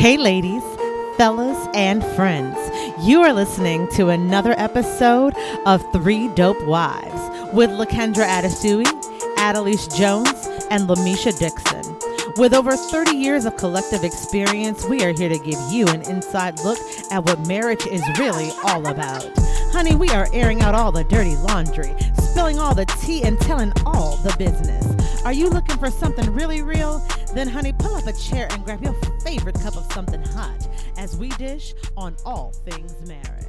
Hey, ladies, fellas, and friends. You are listening to another episode of Three Dope Wives with Lakendra Adesui, Adelise Jones, and Lamisha Dixon. With over 30 years of collective experience, we are here to give you an inside look at what marriage is really all about. Honey, we are airing out all the dirty laundry, spilling all the tea, and telling all the business. Are you looking for something really real? Then, honey, pull up a chair and grab your favorite cup of something hot as we dish on all things marriage.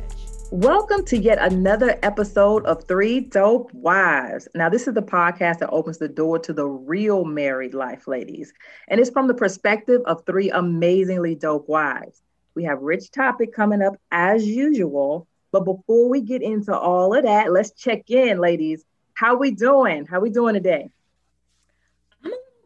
Welcome to yet another episode of Three Dope Wives. Now, this is the podcast that opens the door to the real married life, ladies. And it's from the perspective of three amazingly dope wives. We have rich topic coming up as usual. But before we get into all of that, let's check in, ladies. How we doing? How we doing today?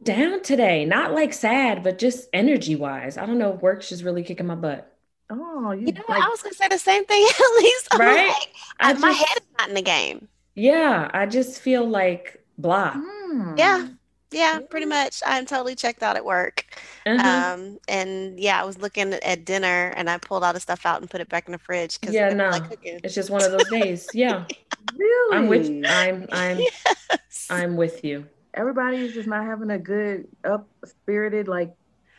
Down today. Not like sad, but just energy wise. I don't know. Work's just really kicking my butt. Oh, you, You know, like, I was gonna say the same thing. At least, I'm Right? like, I I- my just- head is not in the game. Yeah, I just feel like blah. hmm. Yeah, yeah, pretty much. I'm totally checked out at work. Mhm. Um, and yeah, I was looking at dinner, and I pulled all the stuff out and put it back in the fridge because Yeah, I feel no. like cooking. it's just one of those days. Yeah, Really? I'm with. I'm. I'm. Yes. I'm with you. Everybody is just not having a good, up spirited, like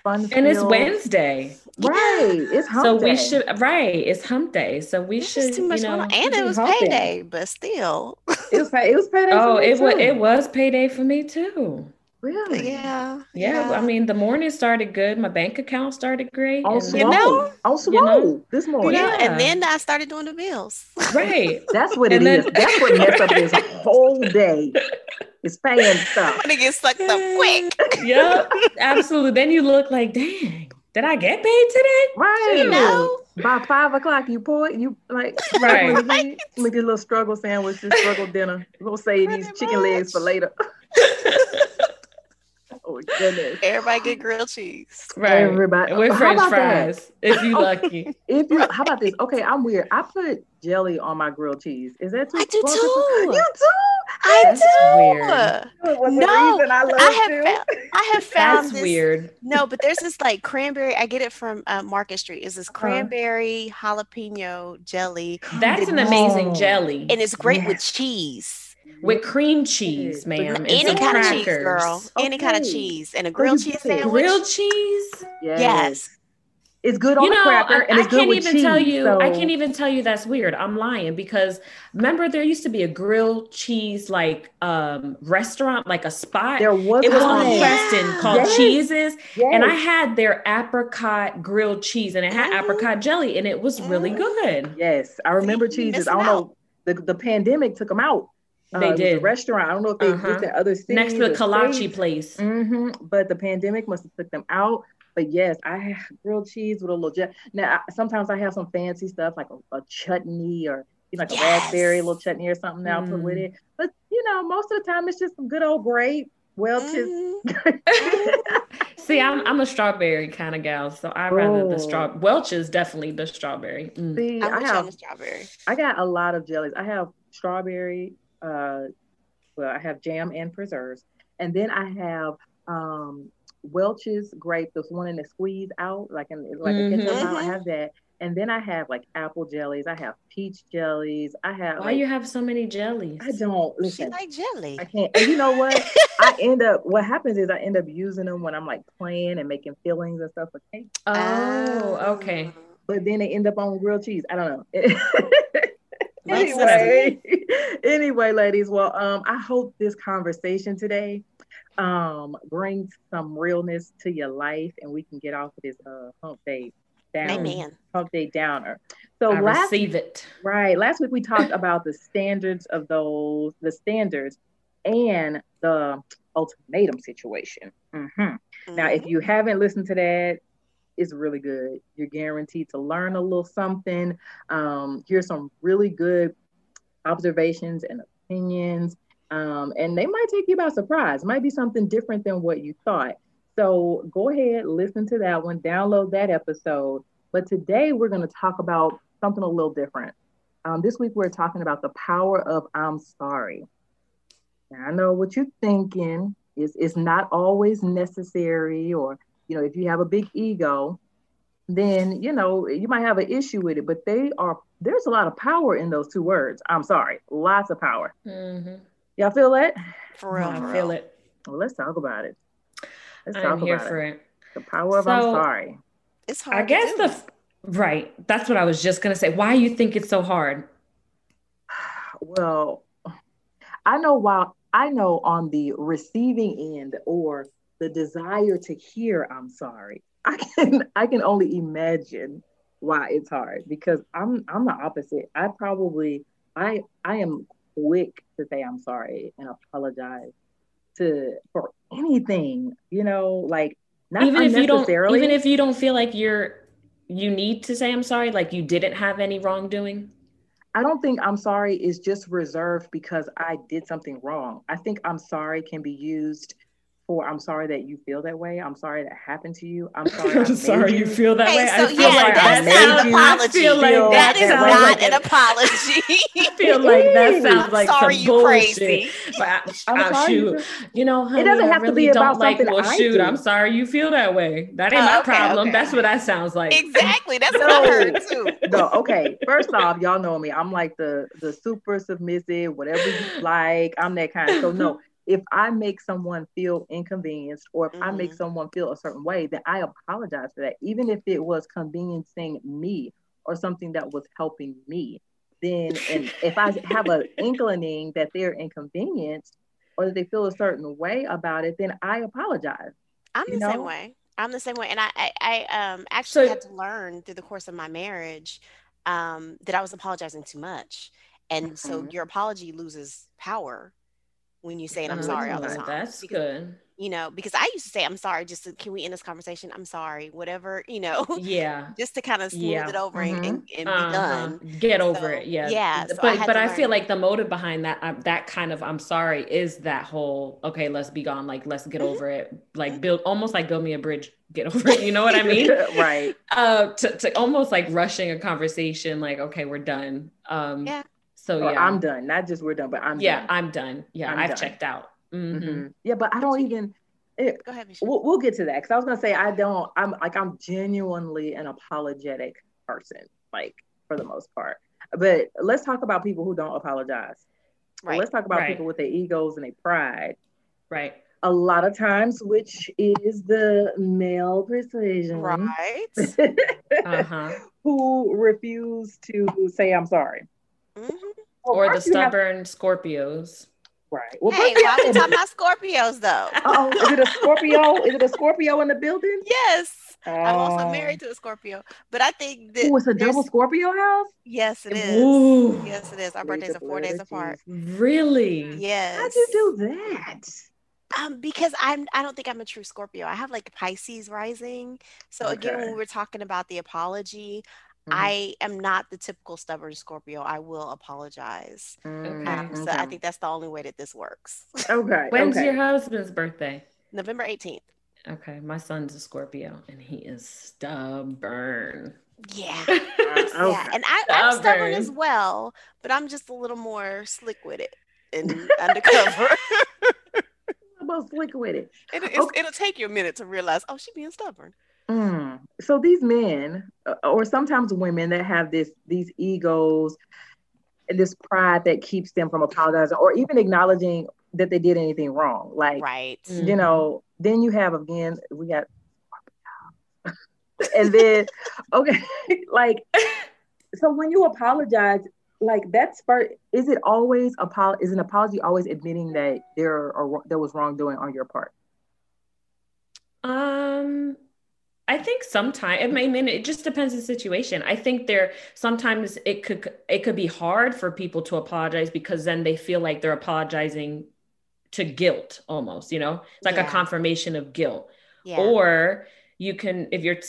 fun. And it's Wednesday, Right. It's hump so we should. Right, it's Hump Day, so we There's should. just too much you know. on, and it was humping. payday, but still, It was pay, it was payday. Oh, for me it was. too. It was payday for me too. really. yeah, Yeah, I mean, the morning started good. My bank account started great. On and then- know? On swole You know? this morning. yeah. Yeah. And then I started doing the bills. right. That's what it And is. That's what messed up this whole day. It's paying stuff. I'm gonna get sucked up quick. Yep, absolutely. Then you look like, dang, did I get paid today? Right. You know? By five o'clock, you pour it, you like Right. Let me get a little struggle sandwich, this struggle dinner. We're gonna save these Pretty chicken legs for later. oh goodness. Everybody get grilled cheese. Right. Everybody- with French about that? fries, if you lucky. If you how about this? Okay, I'm weird. I put jelly on my grilled cheese. Is that too I do too. You do? I That's do. weird. It was the No, I I have found, I have found That's this. weird. No, but there's this like cranberry. I get it from uh, Market Street. Is Uh-huh. this cranberry jalapeno jelly, That's an amazing Oh. jelly and it's great with cheese. With cream cheese, ma'am. Any some kind of cheese, crackers. girl. Any kind of cheese and a grilled cheese get sandwich. Grilled cheese. Yes. It's good on You the know, cracker I, and I it's good can't with even cheese. tell you. I can't even tell you that's weird. I'm lying because remember there used to be a grilled cheese like um restaurant, like a spot. There was it was Oh, on yeah. Called Yes. Cheeses, Yes. and I had their apricot grilled cheese, and it had Mhm. apricot jelly, and it was really Mhm. good. Yes, I remember you're cheeses. I don't know. The, the pandemic took them out. They it was a did. restaurant. I don't know if they Uh-huh. exist in other cities. Next to the or kolache states. place. hmm But the pandemic must have took them out. But yes, I have grilled cheese with a little jet. Now, I, sometimes I have some fancy stuff like a, a chutney or you know, like a raspberry Yes. little chutney or something now put with Mm. it. But you know, most of the time it's just some good old grape, Welch's. Mhm. See, I'm I'm a strawberry kind of gal, so I rather Oh. the straw. Welch is definitely the strawberry. Mm. See, I'm I with you on have the strawberry. I got a lot of jellies. I have strawberry, uh, well, I have jam and preserves, and then I have um, Welch's grape, the one in the squeeze out, like in like a ketchup Mhm. bottle. I have that, and then I have like apple jellies. I have peach jellies. I have Why like you have so many jellies? I don't She listen. like jelly. I can't. And you know what? I end up. What happens is I end up using them when I'm like playing and making fillings and stuff for cake. Oh, okay. But then they end up on grilled cheese. I don't know. Makes anyway, anyway, ladies. Well, um, I hope this conversation today um brings some realness to your life and we can get off of this uh hump day down Amen. hump day downer. So I last receive it. right, last week we talked about the standards of those, the standards and the ultimatum situation. Mhm. Now, if Mhm. you haven't listened to that, it's really good. You're guaranteed to learn a little something. Um, here's some really good observations and opinions. Um, and they might take you by surprise. Might be something different than what you thought. So go ahead, listen to that one, download that episode. But today we're going to talk about something a little different. Um, this week we're talking about the power of I'm sorry. Now, I know what you're thinking is it's not always necessary, or you know, if you have a big ego, then you know you might have an issue with it. But they are there's a lot of power in those two words. I'm sorry, lots of power. Mm-hmm. Y'all feel that? For real, I feel it. Well, let's talk about it. Let's talk I'm here about for it. it. The power of so, I'm sorry. It's hard. I guess the right. That's what I was just gonna say. Why you think it's so hard? Well, I know while I know on the receiving end or the desire to hear I'm sorry, I can I can only imagine why it's hard because I'm I'm the opposite. I probably I I am quick to say I'm sorry and apologize to for anything, you know, like not even if you don't even if you don't feel like you're you need to say I'm sorry, like you didn't have any wrongdoing. I don't think I'm sorry is just reserved because I did something wrong. I think I'm sorry can be used for I'm sorry that you feel that way. I'm sorry that happened to you. I'm sorry. I'm sorry you. you. feel that hey, way. So, I feel yeah, like that's not an apology. Feel like that, that is not like an apology. I feel like that sounds like sorry some you bullshit. crazy. But I, I, oh, shoot, you know, honey, it doesn't have really to be about like, something well, I shoot, do. I'm sorry you feel that way. That ain't my oh, okay, problem. Okay. That's what that sounds like. Exactly. That's what I heard too. No, okay. First off, y'all know me. I'm like the the super submissive, whatever you like. I'm that kind. So no if I make someone feel inconvenienced or if mm-hmm. I make mm-hmm. someone feel a certain way, then I apologize for that. Even if it was conveniencing me or something that was helping me, then and if I have an inkling that they're inconvenienced or that they feel a certain way about it, then I apologize. I'm the know? same way. I'm the same way. And I, I, I um, actually so, had to learn through the course of my marriage um, that I was apologizing too much. And mm-hmm. so your apology loses power when you say I'm sorry all the time. That's because, good. You know, because I used to say I'm sorry just to, can we end this conversation? I'm sorry, whatever, you know. Yeah. just to kind of smooth yeah. it over mm-hmm. and, and, uh-huh. be done. Get over so, it. Yeah. Yeah. So but I but I feel like the motive behind that um, that kind of I'm sorry is that whole okay, let's be gone, like let's get mm-hmm. over it. Like build almost like build me a bridge, get over it. You know what I mean? right. Uh to, to almost like rushing a conversation, like, okay, we're done. Um yeah so yeah, I'm done. Not just we're done, but I'm yeah, done. I'm done. Yeah, i have checked out. Mm-hmm. Mm-hmm. Yeah, but I don't even. It, Go ahead, we'll, we'll, get to that because I was gonna say I don't. I'm like I'm genuinely an apologetic person, like for the most part. But let's talk about people who don't apologize. Right. Let's talk about right. people with their egos and their pride. Right. A lot of times, which is the male persuasion, right? uh-huh. Who refuse to say I'm sorry. Mm-hmm. Well, or the stubborn have... Scorpios. Right. Well, hey, why are we talking about Scorpios though? Oh, is it a Scorpio? is it a Scorpio in the building? Yes. I'm also married to a Scorpio, but I think that oh, it's a double Scorpio house. Yes, it is. Ooh. Yes, it is. Our birthdays are four days apart. Really? Yes. How'd you do that? Um, because I'm I don't think I'm a true Scorpio. I have like Pisces rising. So okay. again, when we were talking about the apology, Mm-hmm. I am not the typical stubborn Scorpio. I will apologize. Mm-hmm. Um, so I think that's the only way that this works. Okay. When's okay. your husband's birthday? November 18th. Okay. My son's a Scorpio and he is stubborn. Yeah. uh, okay. Yeah. And I, am stubborn as well, but I'm just a little more slick with it and undercover. About slick with it. it okay. It'll take you a minute to realize, oh, she's being stubborn. Mm. So these men, uh, or sometimes women that have this these egos and this pride that keeps them from apologizing or even acknowledging that they did anything wrong. Like, right. You mm-hmm. know, then you have again, we got, and then, okay, like, so when you apologize, like that's first, is it always apo- is an apology always admitting that there or there was wrongdoing on your part? Um, I think sometimes I mean it just depends on the situation. I think there sometimes it could it could be hard for people to apologize because then they feel like they're apologizing to guilt almost, you know? It's like yeah. a confirmation of guilt. Yeah. Or you can if you're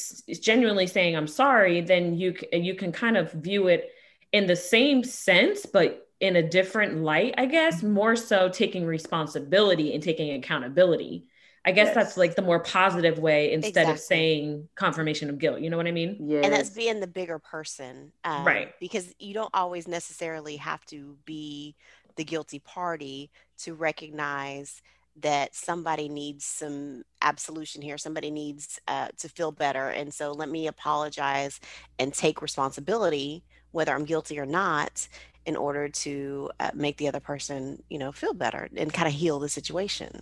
genuinely saying I'm sorry, then you you can kind of view it in the same sense but in a different light, I guess, mm-hmm. more so taking responsibility and taking accountability I guess yes. that's like the more positive way instead exactly. of saying confirmation of guilt. You know what I mean? Yeah. And that's being the bigger person. Um, right. Because you don't always necessarily have to be the guilty party to recognize that somebody needs some absolution here somebody needs uh, to feel better and so let me apologize and take responsibility whether i'm guilty or not in order to uh, make the other person you know feel better and kind of heal the situation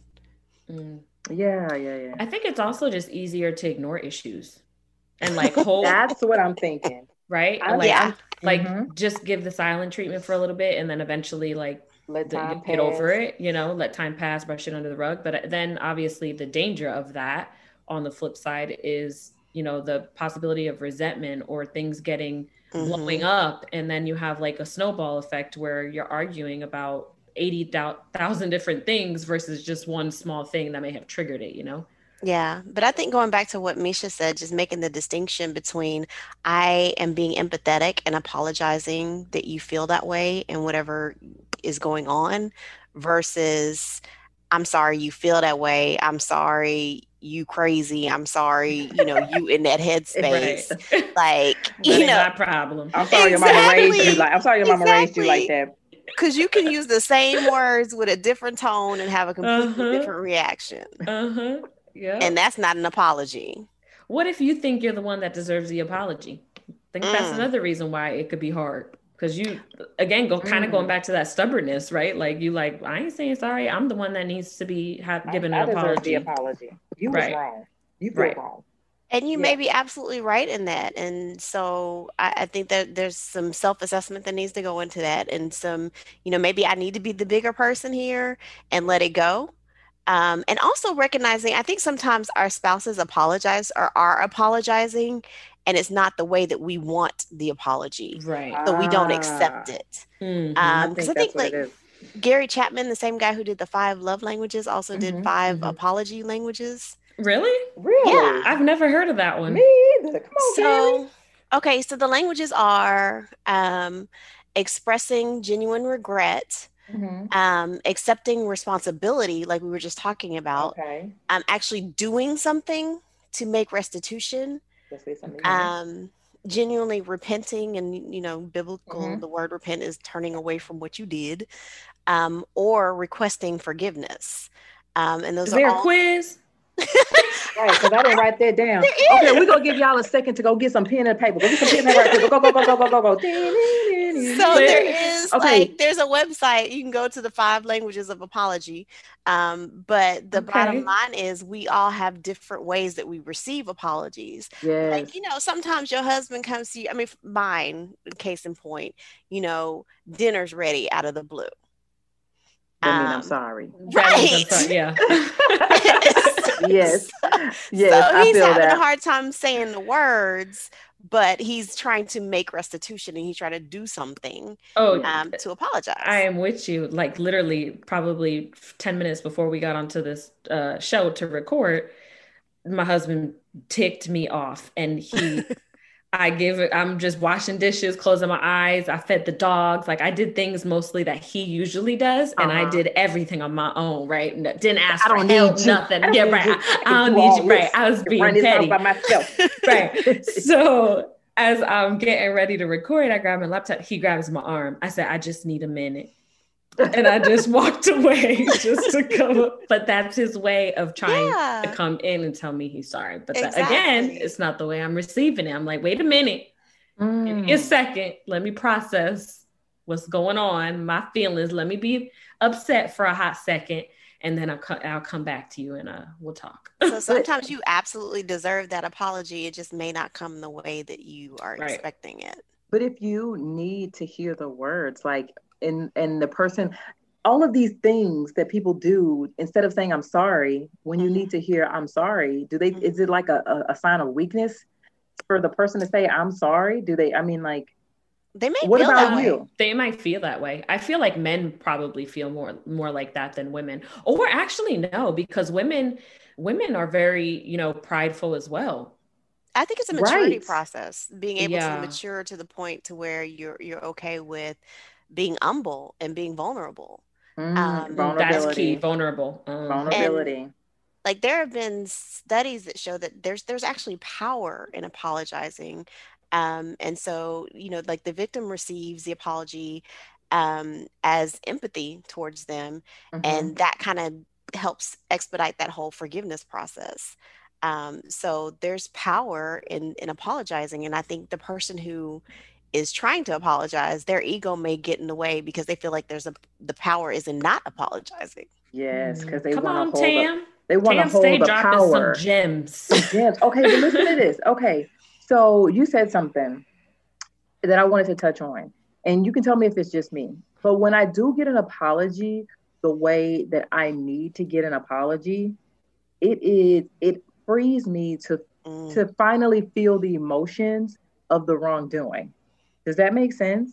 mm. Yeah yeah yeah. I think it's also just easier to ignore issues and like hold that's what i'm thinking. Right? I, like yeah. like mm-hmm. just give the silent treatment for a little bit and then eventually like let time get over it you know? Let time pass brush it under the rug. But then obviously the danger of that on the flip side is you know the possibility of resentment or things getting mm-hmm. blowing up. And then you have like a snowball effect where you're arguing about 80,000 different things versus just one small thing that may have triggered it you know yeah, but I think going back to what Misha said, just making the distinction between I am being empathetic and apologizing that you feel that way and whatever is going on versus I'm sorry you feel that way. I'm sorry you crazy. I'm sorry, you know, you in that headspace. Right. Like, you know, my problem. I'm sorry exactly. your mama raised you like I'm sorry your mama exactly. raised you like that. Because you can use the same words with a different tone and have a completely uh-huh. different reaction. Uh-huh. Yeah. And that's not an apology. What if you think you're the one that deserves the apology? I think mm. that's another reason why it could be hard. Because you again go kind of mm. going back to that stubbornness, right? Like you like, I ain't saying sorry. I'm the one that needs to be have, given I, an I apology. The apology. You right. was wrong. You feel right. wrong. And you yeah. may be absolutely right in that. And so I, I, think that there's some self assessment that needs to go into that. And some, you know, maybe I need to be the bigger person here and let it go. Um, and also recognizing, I think sometimes our spouses apologize or are apologizing, and it's not the way that we want the apology. Right. So we don't accept ah. it. Mm-hmm. Um, because I think, I think like Gary Chapman, the same guy who did the five love languages, also mm-hmm. did 5 mm-hmm. apology languages. Really? Really? Yeah. I've never heard of that one. Me either. Come on, so, Gary. okay, so the languages are um, expressing genuine regret Mm-hmm. Um, accepting responsibility, like we were just talking about. Okay. Um, actually doing something to make restitution. Um, genuinely repenting, and you know, biblical. Mm-hmm. The word repent is turning away from what you did, um, or requesting forgiveness. Um, and those is are there all- a quiz? Right, because I didn't write that down. Okay, we're gonna give y'all a second to go get some pen and paper. Go get some pen and paper. Go, go, go, go, go, go, go. So there is okay. like there's a website you can go to the five languages of apology. Um, but the okay. bottom line is we all have different ways that we receive apologies. Yes. Like, you know, sometimes your husband comes to you, I mean mine, case in point, you know, dinner's ready out of the blue. I mean, I'm um, sorry. Right. Yeah. yes. Yes. So he's having that. a hard time saying the words, but he's trying to make restitution and he's trying to do something oh, um, to apologize. I am with you. Like literally, probably 10 minutes before we got onto this uh, show to record, my husband ticked me off and he I give it, I'm just washing dishes, closing my eyes. I fed the dogs. Like I did things mostly that he usually does. And uh-huh. I did everything on my own, right? Didn't ask I don't for help, need nothing. yeah, right. I, I, don't need you. Right. I was being petty. By myself. right. So as I'm getting ready to record, I grab my laptop. He grabs my arm. I said, I just need a minute and I just walked away just to come up. But that's his way of trying yeah. to come in and tell me he's sorry. But exactly. that, again, it's not the way I'm receiving it. I'm like, wait a minute, mm. give me a second. Let me process what's going on, my feelings. Let me be upset for a hot second. And then I'll, co- I'll come back to you and uh, we'll talk. so sometimes you absolutely deserve that apology. It just may not come the way that you are right. expecting it. But if you need to hear the words, like and and the person all of these things that people do instead of saying i'm sorry when you need to hear i'm sorry do they mm-hmm. is it like a, a, sign of weakness for the person to say i'm sorry do they i mean like they may what about you way. they might feel that way i feel like men probably feel more more like that than women or actually no because women women are very you know prideful as well I think it's a maturity right. process, being able yeah. to mature to the point to where you're you're okay with being humble and being vulnerable. Mm, um, vulnerability. That's key. Vulnerable. Um, vulnerability. And, like there have been studies that show that there's there's actually power in apologizing. Um, and so, you know, like the victim receives the apology um, as empathy towards them, mm-hmm. and that kind of helps expedite that whole forgiveness process. Um, so there's power in in apologizing, and I think the person who is trying to apologize, their ego may get in the way because they feel like there's a the power is in not apologizing. Yes, because they want to hold Tam. The, they want to hold the power. Some gems. Gems. Okay, but listen to this. Okay, so you said something that I wanted to touch on, and you can tell me if it's just me. But when I do get an apology, the way that I need to get an apology, it is it frees me to mm. to finally feel the emotions of the wrongdoing. Does that make sense?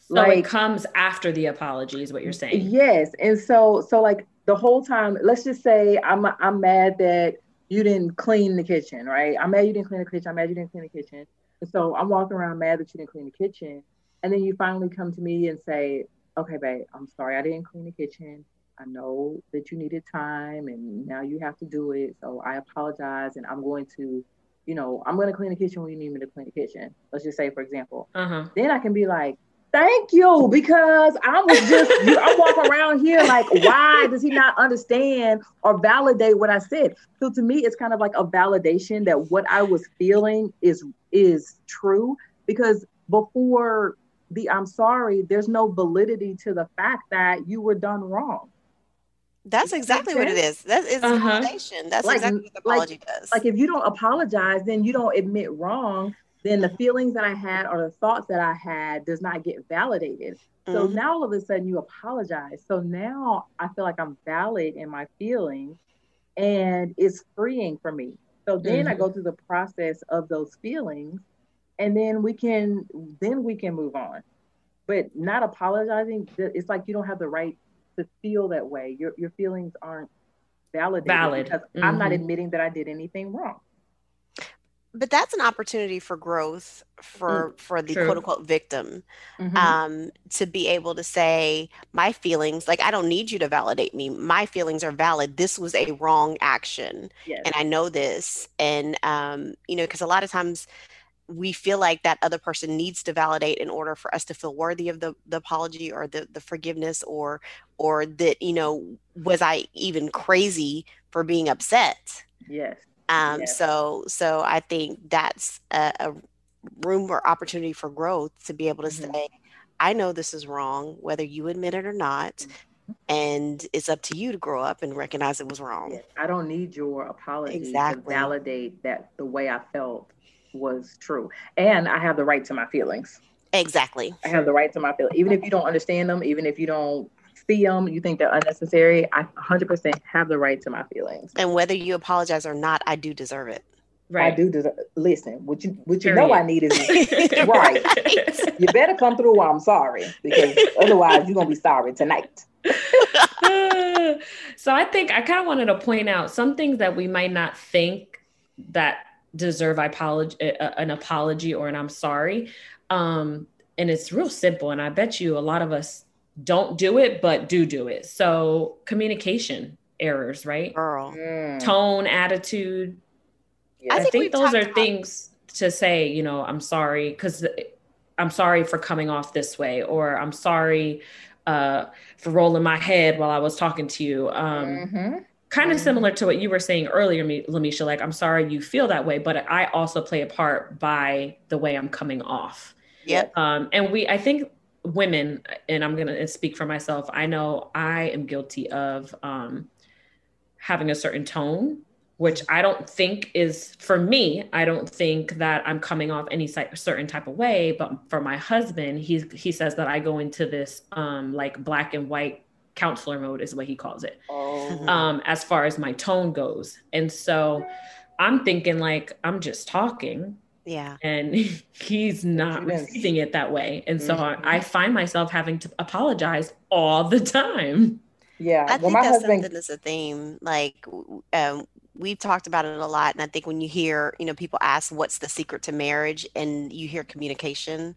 So like, it comes after the apology, is what you're saying. Yes, and so so like the whole time, let's just say I'm I'm mad that you didn't clean the kitchen, right? I'm mad you didn't clean the kitchen. I'm mad you didn't clean the kitchen. And so I'm walking around mad that you didn't clean the kitchen. And then you finally come to me and say, okay, babe, I'm sorry I didn't clean the kitchen. I know that you needed time and now you have to do it. So I apologize and I'm going to, you know, I'm going to clean the kitchen when you need me to clean the kitchen. Let's just say, for example. Uh-huh. Then I can be like, thank you because I was just I'm walking around here like why does he not understand or validate what I said? So to me it's kind of like a validation that what I was feeling is is true because before the I'm sorry there's no validity to the fact that you were done wrong. That's exactly what it is. That is uh-huh. validation. That's like, exactly what the apology like, does. Like if you don't apologize, then you don't admit wrong. Then the feelings that I had or the thoughts that I had does not get validated. So mm-hmm. now all of a sudden you apologize. So now I feel like I'm valid in my feelings and it's freeing for me. So then mm-hmm. I go through the process of those feelings and then we can then we can move on. But not apologizing, it's like you don't have the right to feel that way. Your your feelings aren't validated valid because mm-hmm. I'm not mm-hmm. admitting that I did anything wrong. But that's an opportunity for growth for mm, for the true. quote unquote victim mm-hmm. um, to be able to say my feelings like I don't need you to validate me. My feelings are valid. This was a wrong action, yes. and I know this. And um, you know, because a lot of times we feel like that other person needs to validate in order for us to feel worthy of the, the apology or the, the forgiveness or or that you know was i even crazy for being upset yes um yes. so so i think that's a, a, room or opportunity for growth to be able to mm-hmm. say i know this is wrong whether you admit it or not mm-hmm. and it's up to you to grow up and recognize it was wrong yes. i don't need your apology exactly. to validate that the way i felt was true. And I have the right to my feelings. Exactly. I have the right to my feelings. Even if you don't understand them, even if you don't see them, you think they're unnecessary, I 100% have the right to my feelings. And whether you apologize or not, I do deserve it. Right. I do deserve. Listen, what you what you know I need is right. right. You better come through. While I'm sorry because otherwise you're gonna be sorry tonight. so I think I kind of wanted to point out some things that we might not think that deserve apology, an apology or an I'm sorry. Um, and it's real simple. And I bet you a lot of us don't do it, but do do it. So communication errors, right? Girl. Mm. Tone, attitude. Yeah. I, think, I think those are about- things to say, you know, I'm sorry because I'm sorry for coming off this way, or I'm sorry uh, for rolling my head while I was talking to you. Um, mm-hmm kind of similar to what you were saying earlier, Lamisha. Like, I'm sorry you feel that way, but I also play a part by the way I'm coming off. Yep. Um, and we, I think women, and I'm going to speak for myself, I know I am guilty of um, having a certain tone, which I don't think is for me. I don't think that I'm coming off any certain type of way, but for my husband, he he says that I go into this um, like black and white counselor mode is what he calls it. Oh. um, as far as my tone goes. And so i'm thinking like i'm just talking. Yeah. And he's not receiving it that way. And so mm-hmm. I, I, find myself having to apologize all the time. Yeah. I well, think that's husband... something that's a theme like um, we've talked about it a lot. And i think when you hear you know people ask what's the secret to marriage and you hear communication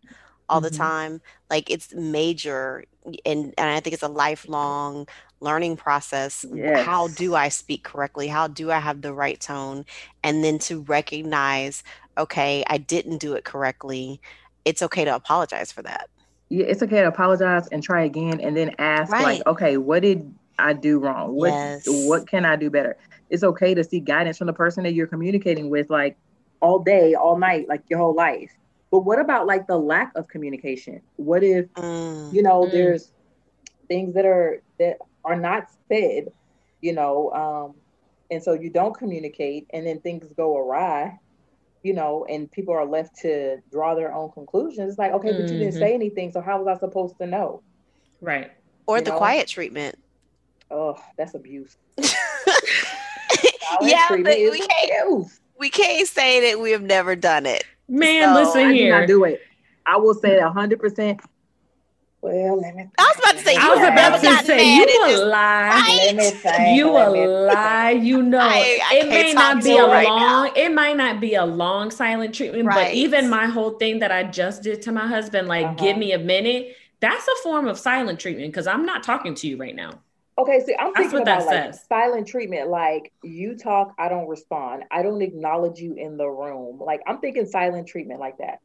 all mm-hmm. the time like it's major and, and i think it's a lifelong learning process yes. how do i speak correctly how do i have the right tone and then to recognize okay i didn't do it correctly it's okay to apologize for that yeah it's okay to apologize and try again and then ask right. like okay what did I do wrong? What Yes. what can I do better? It's okay to seek guidance from the person that you're communicating with, like all day, all night, like your whole life. But what about like the lack of communication? What if Mm. you know Mm. there's things that are that are not said, you know, um, and so you don't communicate, and then things go awry, you know, and people are left to draw their own conclusions. It's like, okay, but you didn't Mhm. say anything, so how was I supposed to know? Right. Or you the know? quiet treatment. Oh, that's abuse. yeah, but treatment is we can't abuse. we can't say that we have never done it. Man, So, listen do not here. do it. I will say a hundred percent. Well, let me. I was about to say, I you was have about to say you a lie. Right? Let me think. You a lie. You know I- I it may not be a right long. It might not be a long silent treatment, but even my whole thing that I just did to my husband, like Uh-huh. give me a minute. That's a form of silent treatment because I'm not talking to you right now. Okay, see, I'm thinking about like says. silent treatment. Like you talk, I don't respond. I don't acknowledge you in the room. Like I'm thinking silent treatment like that.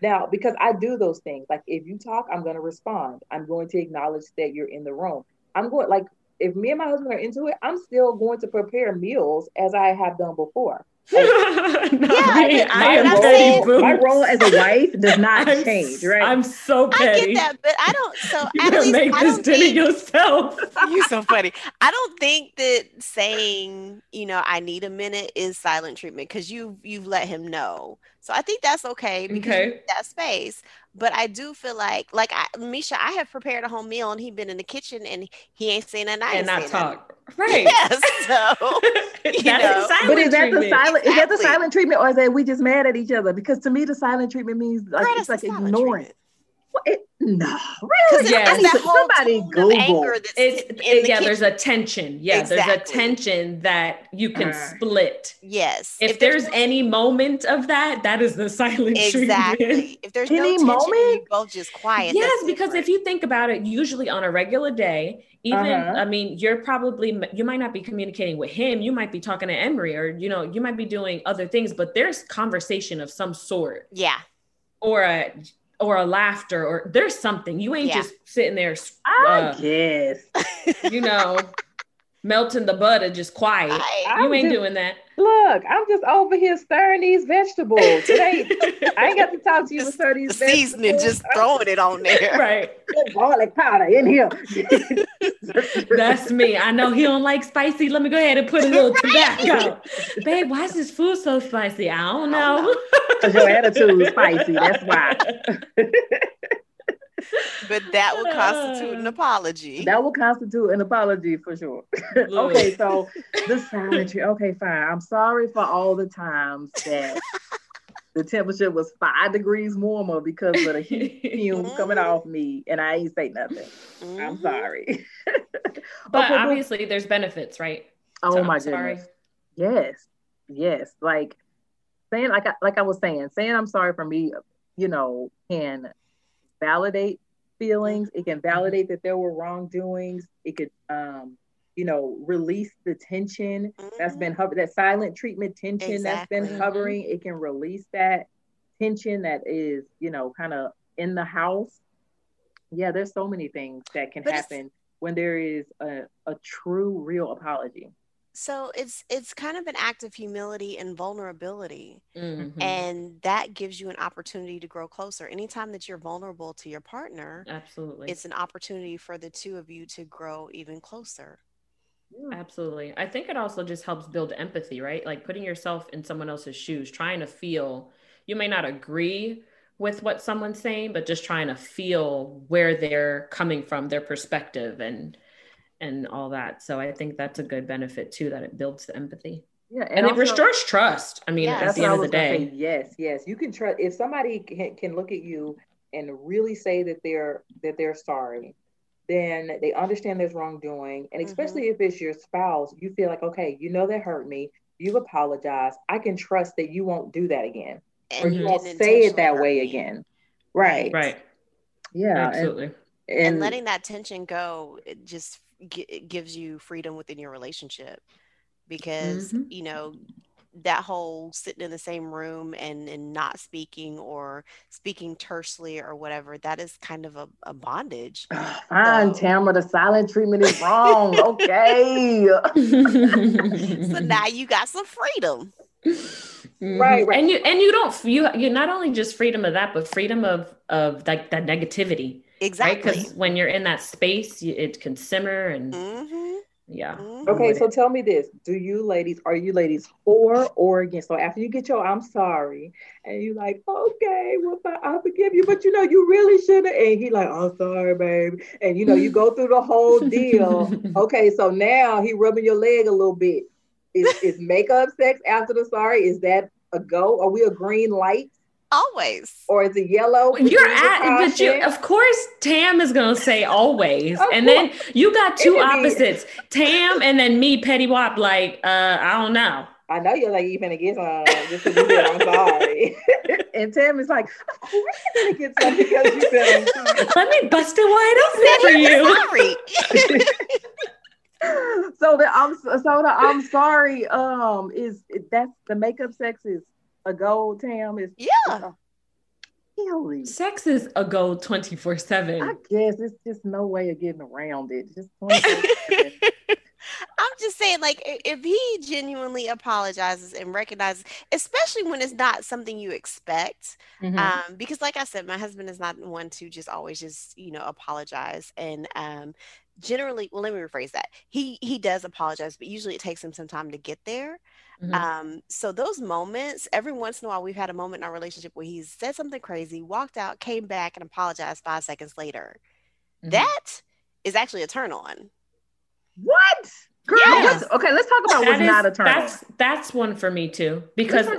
Now, because I do those things. Like if you talk, I'm going to respond. I'm going to acknowledge that you're in the room. I'm going like if me and my husband are into it, I'm still going to prepare meals as I have done before. No, Yeah, I I- am I'm role, petty saying- my role as a wife does not I'm, change, right? I'm so I petty. get that, but I don't. So You at gotta least make I this don't dinner think yourself. you're so funny. I don't think that saying you know I need a minute is silent treatment because you you've let him know. So I think that's okay because Okay. that space. But I do feel like like I, Misha, I have prepared a whole meal and he been in the kitchen and he ain't saying nothing. I and not saying nothing. talk. Right. Yes. So That's you know. silent but is that the treatment. silent? Is that the silent treatment, or is that we just mad at each other? Because to me, the silent treatment means like Girl, it's that's like ignoring. treatment. What? It, no, 'Cause really? it's, Yes. It's that whole somebody tone Google. of anger that's It's sitting in the yeah. There's a tension. Yeah, there's a tension that you can Uh, split. yes. If, there's, any moment of that, that is the silent treatment. exactly if there's no Any tension and you moment? both just quiet. Yes, because different. if you think about it, usually on a regular day, even Uh-huh. I mean, you're probably you might not be communicating with him. You might be talking to Emery, or you know, you might be doing other things. But there's conversation of some sort, yeah, or a or a laughter, or there's something. You ain't Yeah. just sitting there, I uh, guess. you know, melting the butter, just quiet. I- I you ain't do- doing that. Look, I'm just over here stirring these vegetables. It ain't, I ain't got to talk to you The- to stir the these seasoning just throwing it on there. right. Garlic powder in here. That's me. I know he don't like spicy. Let me go ahead and put a little Tabasco. Babe, why is this food so spicy? I don't I don't know. Because your attitude is spicy. That's why. But that would constitute an apology. That will constitute an apology for sure. okay, so the silent treatment. Okay, fine. I'm sorry for all the times that the temperature was five degrees warmer because of the heat fumes coming off me, and I ain't say nothing. I'm Mhm. sorry. But Okay, obviously, there's benefits, right? Oh So, my I'm sorry. goodness. Yes. Yes. Like saying like I like I was saying, saying I'm sorry for me, you know, can validate feelings. It can validate that there were wrongdoings. It could um, you know, release the tension that's Mhm. been hover that silent treatment tension that's been Exactly. hovering. It can release that tension that is, you know, kind of in the house. Yeah, there's so many things that can But happen when there is a, a true, real apology. So it's it's kind of an act of humility and vulnerability. Mhm. And that gives you an opportunity to grow closer. Anytime that you're vulnerable to your partner, Absolutely. it's an opportunity for the two of you to grow even closer. Absolutely. I think it also just helps build empathy, right? Like putting yourself in someone else's shoes, trying to feel. You may not agree with what someone's saying, but just trying to feel where they're coming from, their perspective and and all that. So I think that's a good benefit too that it builds the empathy. Yeah, And, it also- restores trust. I mean, Yeah. at the end of the day. say. Yes, yes. You can trust if somebody can, can look at you and really say that they're that they're sorry, then they understand there's wrongdoing. And Mhm. especially if it's your spouse, you feel like, okay, you know that hurt me. You've apologized. I can trust that you won't do that again. And Or you won't say it that way me. again. Right. Right. Yeah. and- Absolutely. And, and letting that tension go it just gi- it gives you freedom within your relationship because Mhm. you know that whole sitting in the same room and, and not speaking or speaking tersely or whatever, that is kind of a, a bondage. Fine, so. Tamara, the silent treatment is wrong. okay. so now you got some freedom. Mm-hmm. Right, right, and you and you don't you you're not only just freedom of that, but freedom of of like that negativity. Exactly. Because right? when you're in that space, you, it can simmer and. Mm-hmm yeah. Mm-hmm. Okay, so tell me this: Do you ladies are you ladies for or against? So after you get your "I'm sorry," and you're like, okay, well, I forgive you, but you know you really shouldn't. And he like, I'm sorry, babe. And you know you go through the whole deal. okay, so now he rubbing your leg a little bit. Is is makeup sex after the sorry? Is that a go? Are we a green light? Always. Or the yellow? You're at, but you, of course, Tam is going to say always. and then you got two opposites Tam and then me, Petty Wap, like, uh, I don't know. I know you're like, you finna get some just because you did, I'm sorry. and Tam is like, of course you're gonna get some because you said I'm sorry. Let me bust it wide open for you. Sorry. so the I'm so the I'm sorry um is that's the makeup sex is a gold, Tam? Is yeah. Uh, Sex is a goal 24 7. I guess it's just no way of getting around it. Just I'm just saying, like, if he genuinely apologizes and recognizes, especially when it's not something you expect, mm-hmm. um, because, like I said, my husband is not one to just always just, you know, apologize. And um, generally, well, let me rephrase that. He he does apologize, but usually it takes him some time to get there. Mm-hmm. Um, so those moments, every once in a while, we've had a moment in our relationship where he said something crazy, walked out, came back, and apologized five seconds later. Mm-hmm. That is actually a turn on. What? Girl, yes. okay, let's talk about that what's is, not a turn that's, on. That's one for me too, because it,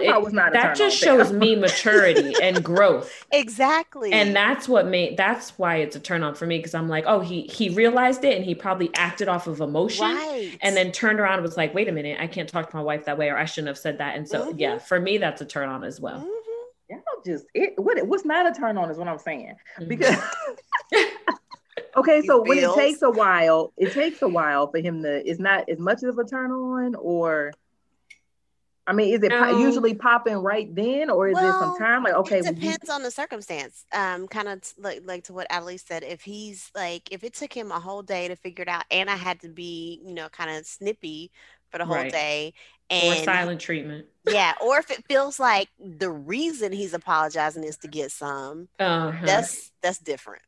that just shows me maturity and growth. Exactly. And that's what made that's why it's a turn on for me because I'm like, oh, he he realized it and he probably acted off of emotion right. and then turned around and was like, wait a minute, I can't talk to my wife that way or I shouldn't have said that. And so mm-hmm. yeah, for me that's a turn on as well. Mm-hmm. Yeah, just it what what's not a turn on is what I'm saying. Mm-hmm. Because Okay, so when it takes a while, it takes a while for him to. It's not as much of a turn on, or I mean, is it no. usually popping right then, or is well, there some time? Like, okay, it depends on the circumstance. Um, kind of t- like like to what Adelie said. If he's like, if it took him a whole day to figure it out, and I had to be, you know, kind of snippy for the whole right. day, and or silent treatment. Yeah, or if it feels like the reason he's apologizing is to get some, uh-huh. that's that's different.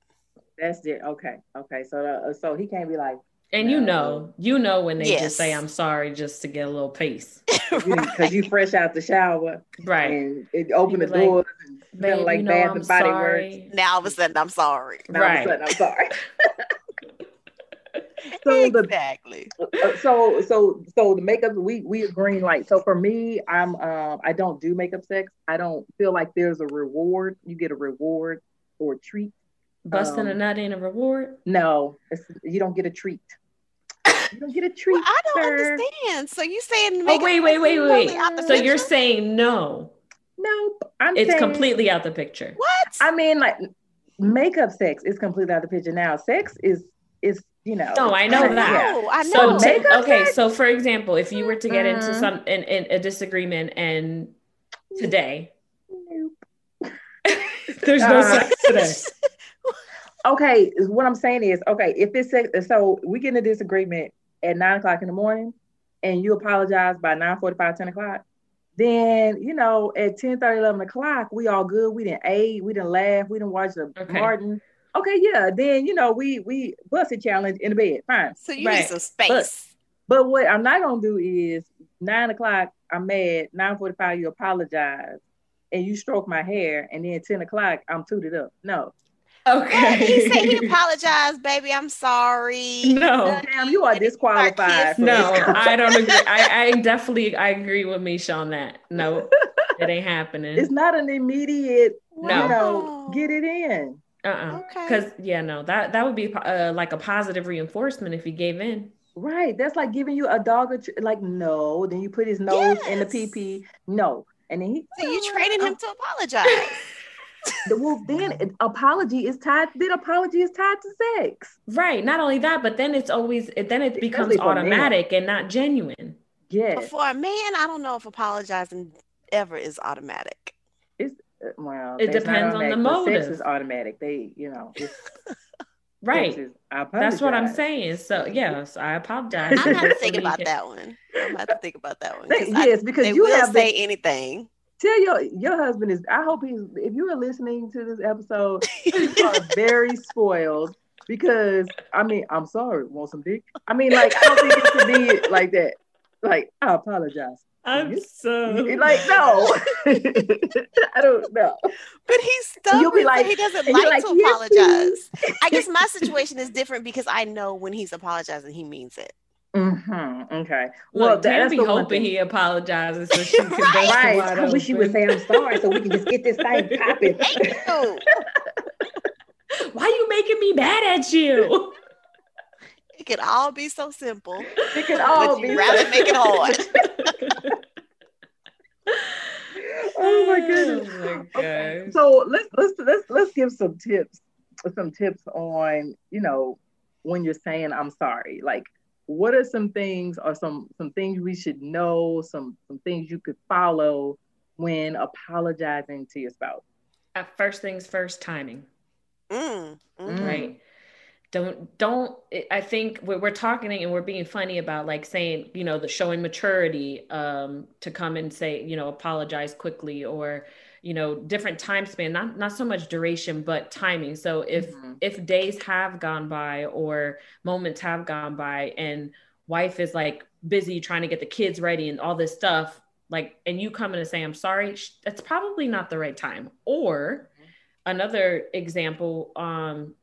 That's it. Okay. Okay. So uh, so he can't be like. And no. you know, you know when they yes. just say I'm sorry just to get a little peace. Because you fresh out the shower. Right. And it open the like, doors and smell like you know, bath and body sorry. works. Now all of a sudden I'm sorry. Now right. all of a sudden I'm sorry. so exactly. The, uh, so so so the makeup we we green light. So for me, I'm um I don't do makeup sex. I don't feel like there's a reward. You get a reward or treat Busting um, a nut ain't a reward? No, you don't get a treat. You don't get a treat. Well, I don't sir. understand. So you saying? Oh wait, wait, wait, wait. So picture? you're saying no? Nope. I'm it's saying, completely out the picture. What? I mean, like makeup sex is completely out the picture now. Sex is is you know. No, I know that. Yeah. I know. So t- okay, sex? so for example, if you were to get into mm-hmm. some in, in a disagreement and today. Nope. There's no uh, sex today okay, what I'm saying is, okay, if it's so we get in a disagreement at nine o'clock in the morning and you apologize by 9 45, 10 o'clock, then you know at 10 30, 11 o'clock, we all good. We didn't eat, we didn't laugh, we didn't watch the okay. Martin. Okay, yeah, then you know, we we bust a challenge in the bed. Fine. So you right. need some space. But, but what I'm not gonna do is nine o'clock, I'm mad, 9 45, you apologize, and you stroke my hair, and then 10 o'clock, I'm tooted up. No. Okay. he said he apologized, baby. I'm sorry. No, damn, you are disqualified. No, I don't agree. I, I definitely I agree with Misha on that. No, it ain't happening. It's not an immediate. No, you know, get it in. Uh uh-uh. uh Because yeah, no, that that would be uh, like a positive reinforcement if he gave in. Right. That's like giving you a dog a tr- like no. Then you put his nose yes. in the PP. No, and then he. So you training him to apologize. Well, then apology is tied. Then apology is tied to sex. Right. Not only that, but then it's always then it becomes automatic and not genuine. Yes. But for a man, I don't know if apologizing ever is automatic. It's uh, well, It depends on the automatic, but Sex is automatic. They, you know, it's, Right. is- That's what I'm saying. So yes, I apologize. I'm gonna have to think about that one. I'm gonna have to think about that one. They- 'cause I- yes, because they you will have say been- anything. Tell your your husband is. I hope he's. If you are listening to this episode, you are very spoiled because I mean I'm sorry. Want some dick? I mean, like I don't think it should be like that. Like I apologize. I'm You- so Like no, I don't know. But he's stubborn. You'll be like- he doesn't like, like, to "Yes, apologize. I guess my situation is different because I know when he's apologizing, he means it. Hmm Okay. Well, Look, that- that's be the one hoping thing. he apologizes so she can bust Right. I wish you would say I'm sorry so we can just get this thing popping. Thank you. Why are you making me mad at you? It could all be so simple, It could all but you be rather make it hard. oh my goodness. Oh my Okay. So let's let's let's let's give some tips, some tips on you know when you're saying I'm sorry. Like, what are some things or some some things we should know? Some some things you could follow when apologizing to your spouse. Uh, first things first, timing. Mm, mm. Mm. right don't don't i think we're, we're talking and we're being funny about like saying you know the showing maturity um to come and say you know apologize quickly or you know different time span not not so much duration but timing so if Mhm. if days have gone by or moments have gone by and wife is like busy trying to get the kids ready and all this stuff like and you come in and say i'm sorry sh- that's probably not the right time or another example um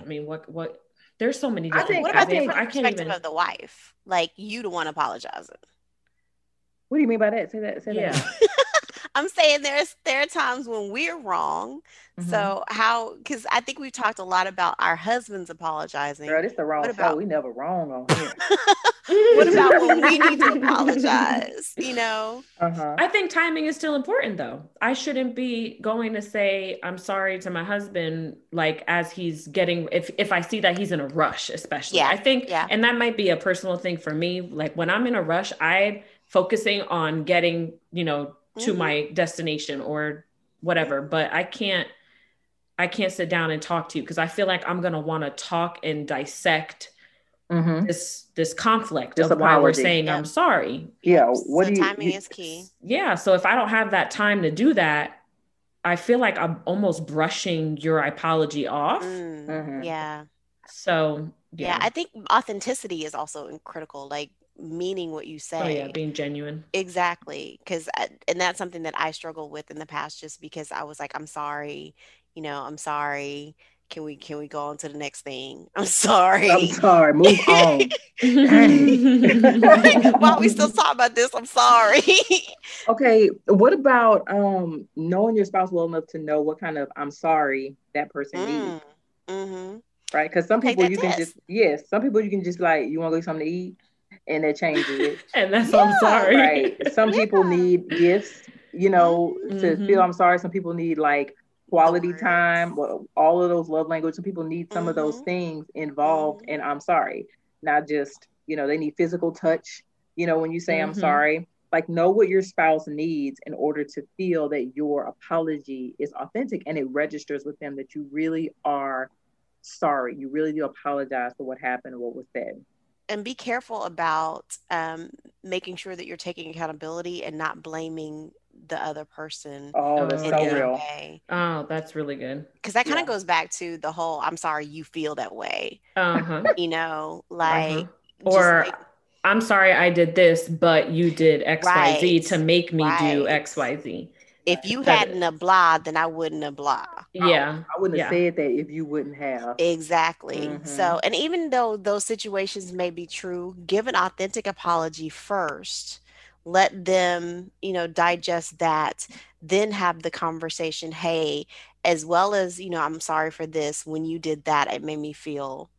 i mean what what there's so many I different think- What about I the examples. i can't perspective even of the wife? Like you don't want to apologize What do you mean by that? Say that. Say yeah that. I'm saying there's there are times when we're wrong. Mm-hmm. So how? Because I think we've talked a lot about our husbands apologizing. Girl, this the wrong What show. about- We never wrong on here. what about when we need to apologize? You know. Uh-huh. I think timing is still important though. I shouldn't be going to say I'm sorry to my husband like as he's getting if if I see that he's in a rush especially. Yeah, I think yeah. and that might be a personal thing for me like when I'm in a rush I focusing on getting, you know, to Mhm. my destination or whatever, but I can't I can't sit down and talk to you because I feel like I'm going to want to talk and dissect Mhm. this this conflict This of why we're saying Yeah. I'm sorry. Yeah. What so do you? timing you- is key. Yeah. So if I don't have that time to do that, I feel like I'm almost brushing your apology off. Mm, Mhm. Yeah. So yeah. yeah. I think authenticity is also critical. Like meaning what you say. oh yeah, being genuine. Exactly. Because, and that's something that I struggled with in the past just because I was like, I'm sorry, you know, I'm sorry. Can we, can we go on to the next thing? I'm sorry. I'm sorry. Move on. Why are we still talk about this? I'm sorry. Okay, what about um knowing your spouse well enough to know what kind of I'm sorry that person needs, mm, hmm right? Because some people that you can just yes, some people you can just like you want to go get something to eat, and it changes it, and that's I'm sorry. right? Some people need gifts, you know, to Mhm. feel I'm sorry. Some people need like quality time, well, all of those love language. Some people need some of those Mhm. things involved in I'm sorry, not just you know they need physical touch. You know, when you say I'm Mhm. sorry, like know what your spouse needs in order to feel that your apology is authentic and it registers with them that you really are sorry. You really do apologize for what happened or what was said. And be careful about um, making sure that you're taking accountability and not blaming the other person Oh, that's Oh, so in any yeah. real. way. Oh, that's really good. Because that kind Yeah. of goes back to the whole I'm sorry you feel that way. Uh-huh. You know, like Uh-huh. Or make- I'm sorry I did this, but you did XYZ Right. to make me do XYZ. If you that- hadn't a blah, then I wouldn't have blah. Yeah. I wouldn't have Yeah. said that if you wouldn't have. Exactly. Mhm. So, and even though those situations may be true, give an authentic apology first. Let them, you know, digest that, then have the conversation. Hey, as well as, you know, I'm sorry for this. When you did that, it made me feel,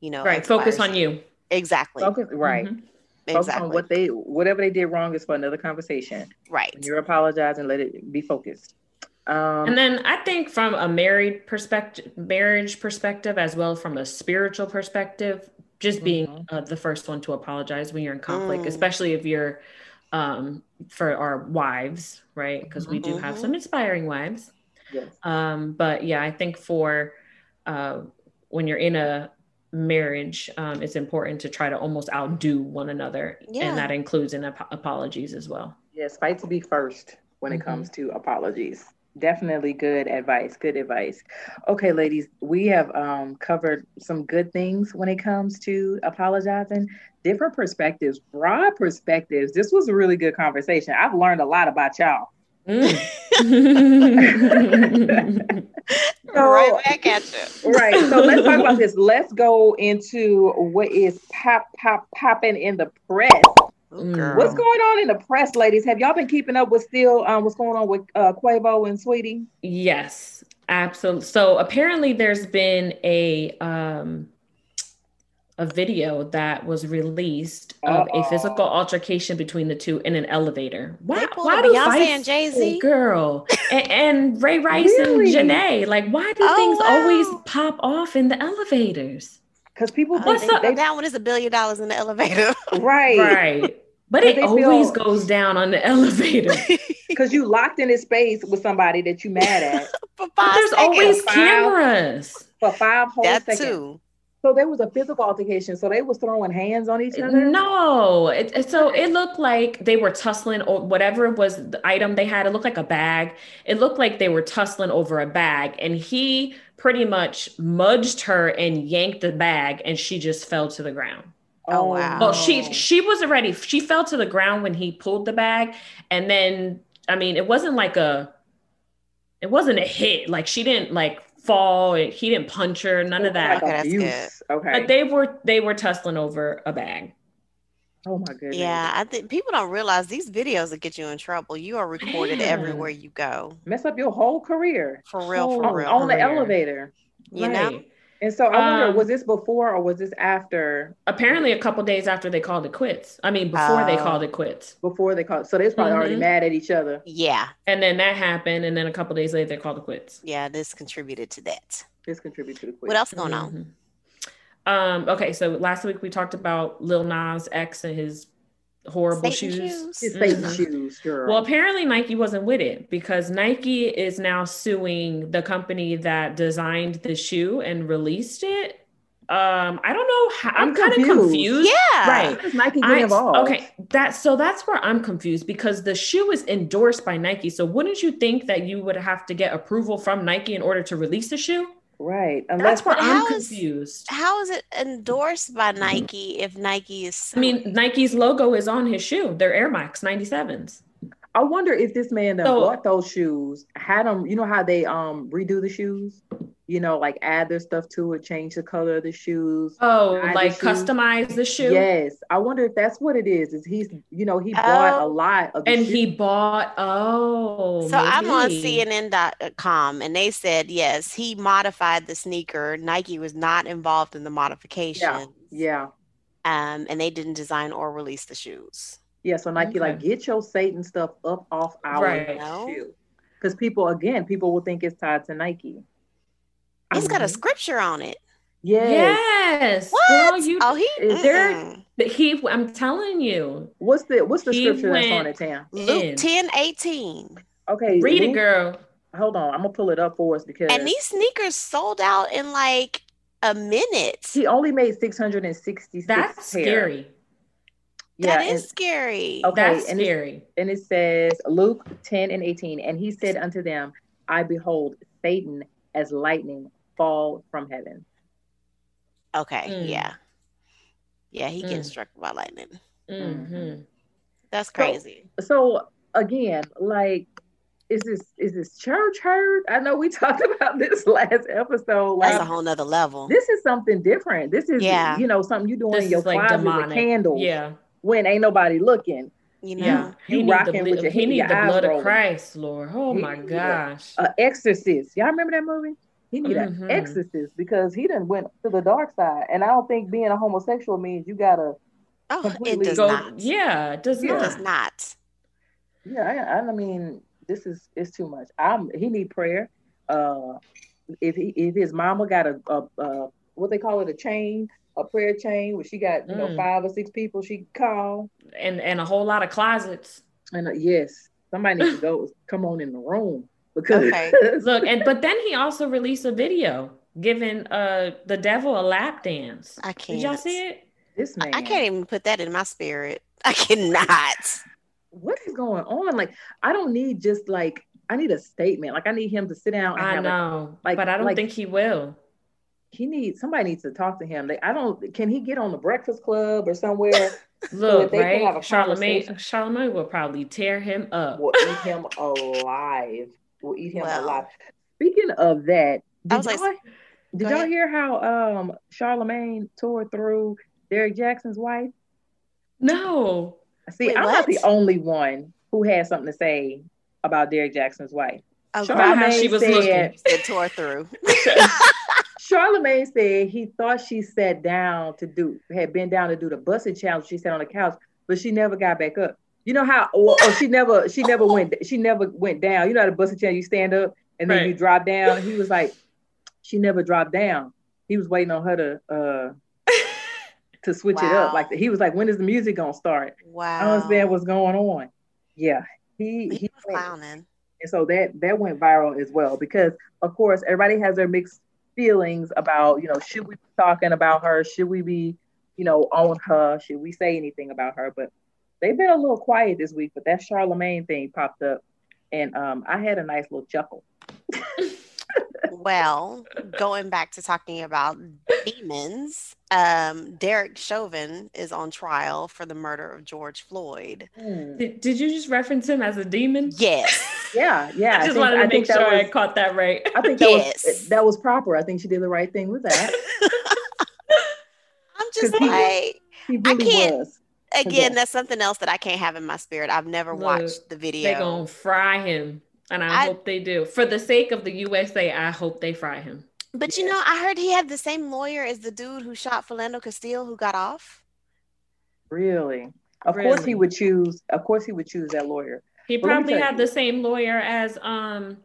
you know, Right. X, Y, or Focus on you. Exactly. Focus, right. Mhm. Focus Exactly. on what they whatever they did wrong is for another conversation. right. When you're apologizing, let it be focused. Um, And then I think from a married perspective, marriage perspective, as well from a spiritual perspective, just being mm-hmm. uh, the first one to apologize when you're in conflict, mm. especially if you're um, for our wives, right? Because we do have mm-hmm. some inspiring wives. Yes. Um, but yeah, I think for uh, when you're in a marriage, um, it's important to try to almost outdo one another, yeah. and that includes in ap- apologies as well. Yes, fight to be first when it mm-hmm. comes to apologies. Definitely good advice. Good advice. Okay, ladies, we have um, covered some good things when it comes to apologizing, different perspectives, broad perspectives. This was a really good conversation. I've learned a lot about y'all. Mm. so, right back at you. Right. So let's talk about this. Let's go into what is pop pop popping in the press. Mm. What's going on in the press, ladies? Have y'all been keeping up with still um, what's going on with uh, Quavo and Saweetie? Yes, absolutely. So apparently, there's been a um, a video that was released of Uh-oh. a physical oh. altercation between the two in an elevator. Why? Why do Beyonce and Jay Z, girl, and, and, Ray Rice really? and Janay? Like, why do oh, things wow. always pop off in the elevators? Because people, What's think, they, that one is a billion dollars in the elevator, right? Right. But it always feel, goes down on the elevator. Because you locked in a space with somebody that you mad at. but there's seconds. always cameras. For five whole that seconds. Too. So there was a physical altercation. So they was throwing hands on each other. No, it, it, so it looked like they were tussling or whatever was the item they had. It looked like a bag. It looked like they were tussling over a bag, and he pretty much mudged her and yanked the bag, and she just fell to the ground. Oh, oh wow. Well, she she wasn't ready. She fell to the ground when he pulled the bag, and then I mean, it wasn't like a, it wasn't a hit. Like she didn't like fall. He didn't punch her. None of oh that. Like okay, okay. But they were they were tussling over a bag. Oh my goodness. Yeah, I think people don't realize these videos will get you in trouble. You are recorded Man. everywhere you go. Mess up your whole career. For real, for real. On, on the elevator. You right. know? And so I wonder, um, was this before or was this after? Apparently, a couple days after they called it quits. I mean, before uh, they called it quits. Before they called, so they was probably mm-hmm. already mad at each other. Yeah. And then that happened, and then a couple days later, they called it quits. Yeah, this contributed to that. This contributed to the quits. What else going mm-hmm. on? Um. Okay, so last week we talked about Lil Nas X and his horrible Satan shoes. shoes. mm-hmm. shoes, girl. Well, apparently Nike wasn't with it because Nike is now suing the company that designed the shoe and released it um i don't know how i'm, I'm kind of confused yeah right because nike get involved okay that's so that's where i'm confused because the shoe is endorsed by nike so wouldn't you think that you would have to get approval from nike in order to release the shoe right unless that's where i'm confused. how is it endorsed by nike if nike is i mean nike's logo is on his shoe. They're air max 97s I wonder if this man that so, bought those shoes had them. You know how they um redo the shoes you know, like add their stuff to it, change the color of the shoes. Oh, like the customize the shoe. Yes, I wonder if that's what it is. Is he's, you know, he bought a oh. lot of, and shoes. he bought. Oh, so maybe. I'm on CNN.com, and they said yes, he modified the sneaker. Nike was not involved in the modification. Yeah, yeah. Um, and they didn't design or release the shoes. Yeah, so Nike, okay. like, get your Satan stuff up off our right. shoe, because people, again, people will think it's tied to Nike. It's got a mm-hmm. scripture on it. Yes. Yes. What? Girl, you, oh, he there. He. I'm telling you. What's the What's the scripture that's on it, Tam? Luke 10, 18. Okay. Read Luke, it, girl. Hold on. I'm gonna pull it up for us because. And these sneakers sold out in like a minute. He only made 666. That's pair. scary. Yeah, that is and, scary. Okay, That's and scary. It, and it says Luke 10 and 18, and he said unto them, I behold Satan as lightning fall from heaven. Okay, mm. yeah. Yeah, he mm. gets struck by lightning. Mm-hmm. That's crazy. So, so again, like is this is this church hurt? I know we talked about this last episode. Like, That's a whole nother level. This is something different. This is yeah. you know something you doing this in your closet demonic. with candles. Yeah. When ain't nobody looking. You know, yeah. you he rocking the, with your he need the blood rolling. of Christ, Lord. Oh he, my gosh. Uh, Exorcist. Y'all remember that movie? He need mm-hmm. an exorcist because he didn't went to the dark side. And I don't think being a homosexual means you gotta oh, completely it does go, not. Yeah, it does yeah. not. It does not. Yeah, I, I mean, this is it's too much. I'm he need prayer. Uh if he if his mama got a, a, a what they call it a chain a prayer chain where she got you mm. know five or six people she could call, and and a whole lot of closets. And uh, yes, somebody needs to go come on in the room because okay. look and but then he also released a video giving uh the devil a lap dance. I can't. Did y'all see it? This man, I can't even put that in my spirit. I cannot. What is going on? Like, I don't need just like I need a statement. Like, I need him to sit down. I know, like, but I don't like, think he will. He needs somebody needs to talk to him. Like, I don't. Can he get on the Breakfast Club or somewhere? Look, so right? Charlemagne, Charlemagne will probably tear him up. Will eat him alive. Will eat him well, alive. Speaking of that, did, y'all, like, did y'all hear how um Charlemagne tore through Derrick Jaxn's wife? No. See, Wait, I'm what? not the only one who had something to say about Derrick Jaxn's wife. Oh, Charlemagne she was said, looking. Said tore through. Charlemagne said he thought she sat down to do had been down to do the busted challenge. She sat on the couch, but she never got back up. You know how? Or, or she never she never went she never went down. You know how the busted challenge you stand up and then right. you drop down. He was like, she never dropped down. He was waiting on her to uh to switch wow. it up. Like he was like, when is the music gonna start? Wow. I don't understand what's going on. Yeah. He he, he was clowning. And so that that went viral as well because of course everybody has their mixed feelings about, you know, should we be talking about her? Should we be, you know, on her? Should we say anything about her? But they've been a little quiet this week, but that Charlemagne thing popped up and um I had a nice little chuckle. well, going back to talking about demons, um, Derek Chauvin is on trial for the murder of George Floyd. Hmm. Did, did you just reference him as a demon? Yes. yeah, yeah. I just I think, wanted to I make sure was, I caught that right. I think that yes. was that was proper. I think she did the right thing with that. I'm just like he, he really I can't. Was. Again, that's something else that I can't have in my spirit. I've never Look, watched the video. They're gonna fry him. And I, I, hope they do. For the sake of the USA, I hope they fry him. But you know, I heard he had the same lawyer as the dude who shot Philando Castile who got off. Really? Of really? course he would choose of course he would choose that lawyer. He but probably had you. the same lawyer as um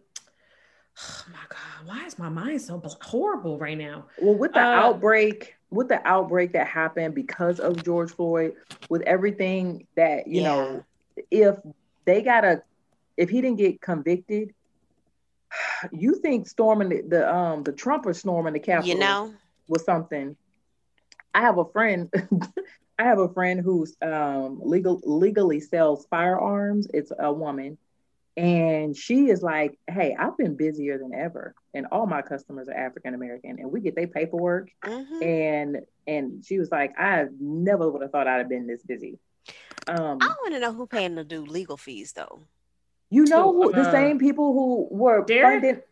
oh my god, why is my mind so horrible right now? Well, with the uh, outbreak, with the outbreak that happened because of George Floyd, with everything that, you yeah. know, if they got a if he didn't get convicted, you think storming the, the um the Trump or storming the Capitol, you know, was something. I have a friend. I have a friend who's um legal legally sells firearms. It's a woman, and she is like, "Hey, I've been busier than ever, and all my customers are African American, and we get their paperwork." Mm-hmm. And and she was like, "I never would have thought I'd have been this busy." Um, I want to know who paying to do legal fees though. You know who, uh, the same people who were Derek? funded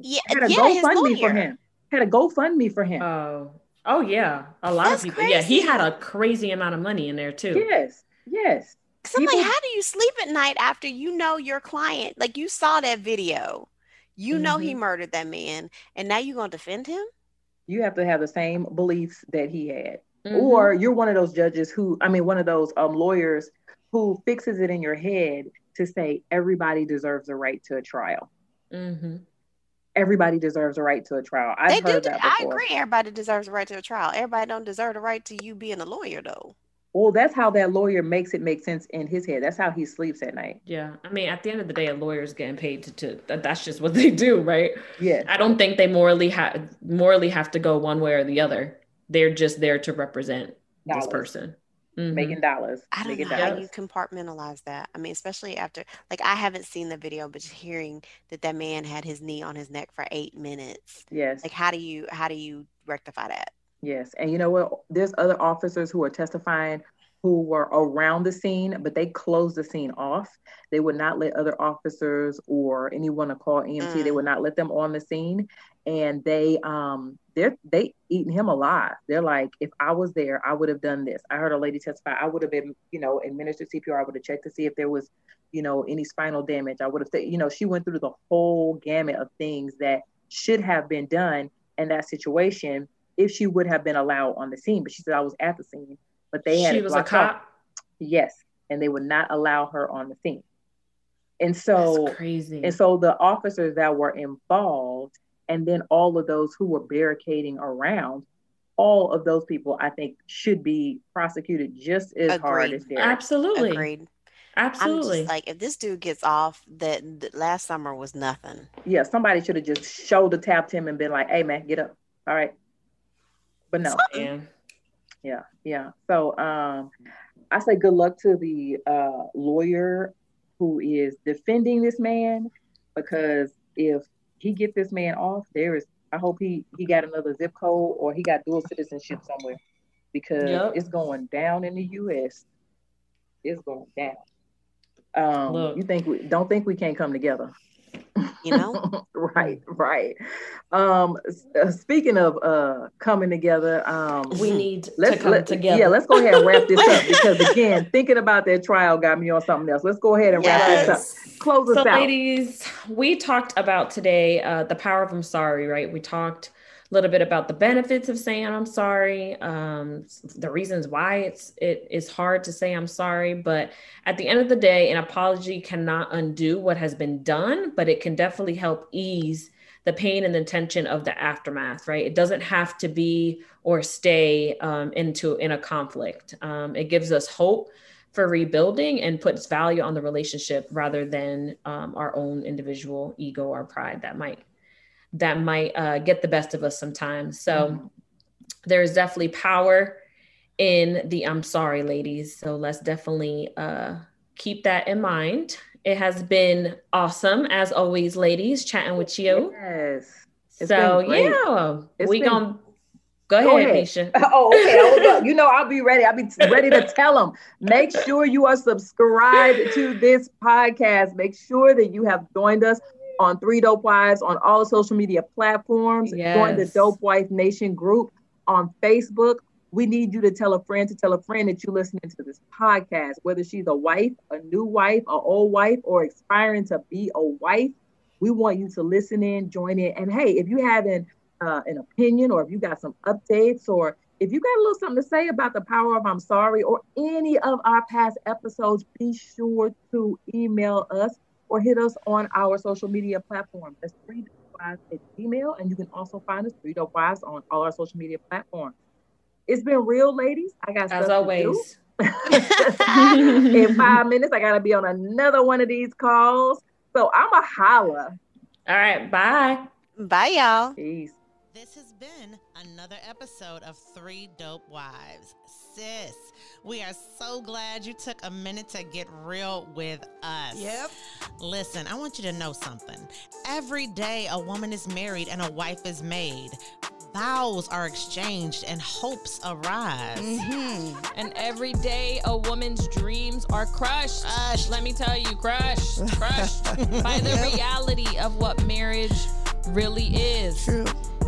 yeah, had a yeah, GoFundMe for him. Had a GoFundMe for him. Oh, oh yeah, a lot That's of people. Crazy. Yeah, he had a crazy amount of money in there too. Yes, yes. Cause I'm like, how do you sleep at night after you know your client? Like you saw that video, you mm-hmm. know he mm-hmm. murdered that man, and now you're gonna defend him? You have to have the same beliefs that he had, mm-hmm. or you're one of those judges who, I mean, one of those um lawyers who fixes it in your head to say everybody deserves a right to a trial. Mm-hmm. Everybody deserves a right to a trial. I've they heard do, that before. I agree. Everybody deserves a right to a trial. Everybody don't deserve the right to you being a lawyer, though. Well, that's how that lawyer makes it make sense in his head. That's how he sleeps at night. Yeah, I mean, at the end of the day, a lawyer's getting paid to. to that's just what they do, right? Yeah. I don't think they morally have morally have to go one way or the other. They're just there to represent Dollars. this person mm-hmm. making dollars. I don't know dollars. how you compartmentalize that. I mean, especially after, like, I haven't seen the video, but just hearing that that man had his knee on his neck for eight minutes. Yes. Like, how do you how do you rectify that? Yes, and you know what? There's other officers who are testifying who were around the scene, but they closed the scene off. They would not let other officers or anyone to call EMT. Mm. They would not let them on the scene, and they um they're they eating him alive. They're like, if I was there, I would have done this. I heard a lady testify. I would have been, you know, administered CPR. I would have checked to see if there was, you know, any spinal damage. I would have, you know, she went through the whole gamut of things that should have been done in that situation if she would have been allowed on the scene. But she said I was at the scene but they had she was a cop. Up. Yes, and they would not allow her on the scene. And so That's crazy. And so the officers that were involved, and then all of those who were barricading around, all of those people, I think, should be prosecuted just as Agreed. hard as Derek. Absolutely. Agreed. Absolutely. like, if this dude gets off, that, that last summer was nothing. Yeah, somebody should have just shoulder tapped him and been like, "Hey, man, get up." All right. But no. Yeah. Yeah. Yeah. So, um, I say good luck to the uh, lawyer who is defending this man because if he gets this man off, there is I hope he he got another zip code or he got dual citizenship somewhere because yep. it's going down in the U.S. It's going down. Um, Look. you think we don't think we can't come together? You know, right, right. Um, uh, speaking of uh coming together, um, we need let's, to come let, together. Yeah, let's go ahead and wrap this up because again, thinking about that trial got me on something else. Let's go ahead and yes. wrap this up. Close so, us out, ladies. We talked about today uh, the power of I'm sorry. Right, we talked a little bit about the benefits of saying I'm sorry, um, the reasons why it's it is hard to say I'm sorry. But at the end of the day, an apology cannot undo what has been done, but it can definitely help ease the pain and the tension of the aftermath. Right? It doesn't have to be or stay um, into in a conflict. Um, it gives us hope for rebuilding and puts value on the relationship rather than um, our own individual ego or pride that might that might uh, get the best of us sometimes. So mm-hmm. there's definitely power in the I'm sorry, ladies. So let's definitely uh, keep that in mind. It has been awesome, as always, ladies, chatting with you. Yes. It's so yeah, it's we been... gonna go, go ahead, Misha. oh, okay. you know, I'll be ready. I'll be ready to tell them. Make sure you are subscribed to this podcast. Make sure that you have joined us on Three Dope Wives on all social media platforms. Yes. Join the Dope Wife Nation group on Facebook. We need you to tell a friend to tell a friend that you're listening to this podcast, whether she's a wife, a new wife, an old wife, or aspiring to be a wife. We want you to listen in, join in. And hey, if you have an, uh, an opinion or if you got some updates or if you got a little something to say about the power of I'm sorry or any of our past episodes, be sure to email us or hit us on our social media platform. That's three wives at Gmail, and you can also find us three dope wives on all our social media platforms. It's been real, ladies. I got as always. In five minutes, I gotta be on another one of these calls. So I'm a holla. All right, bye. Bye, y'all. Peace. This has been another episode of Three Dope Wives. Sis, we are so glad you took a minute to get real with us. Yep. Listen, I want you to know something. Every day a woman is married and a wife is made vows are exchanged and hopes arise. Mm-hmm. And every day, a woman's dreams are crushed. crushed. Let me tell you, crushed, crushed by the reality of what marriage really is. True.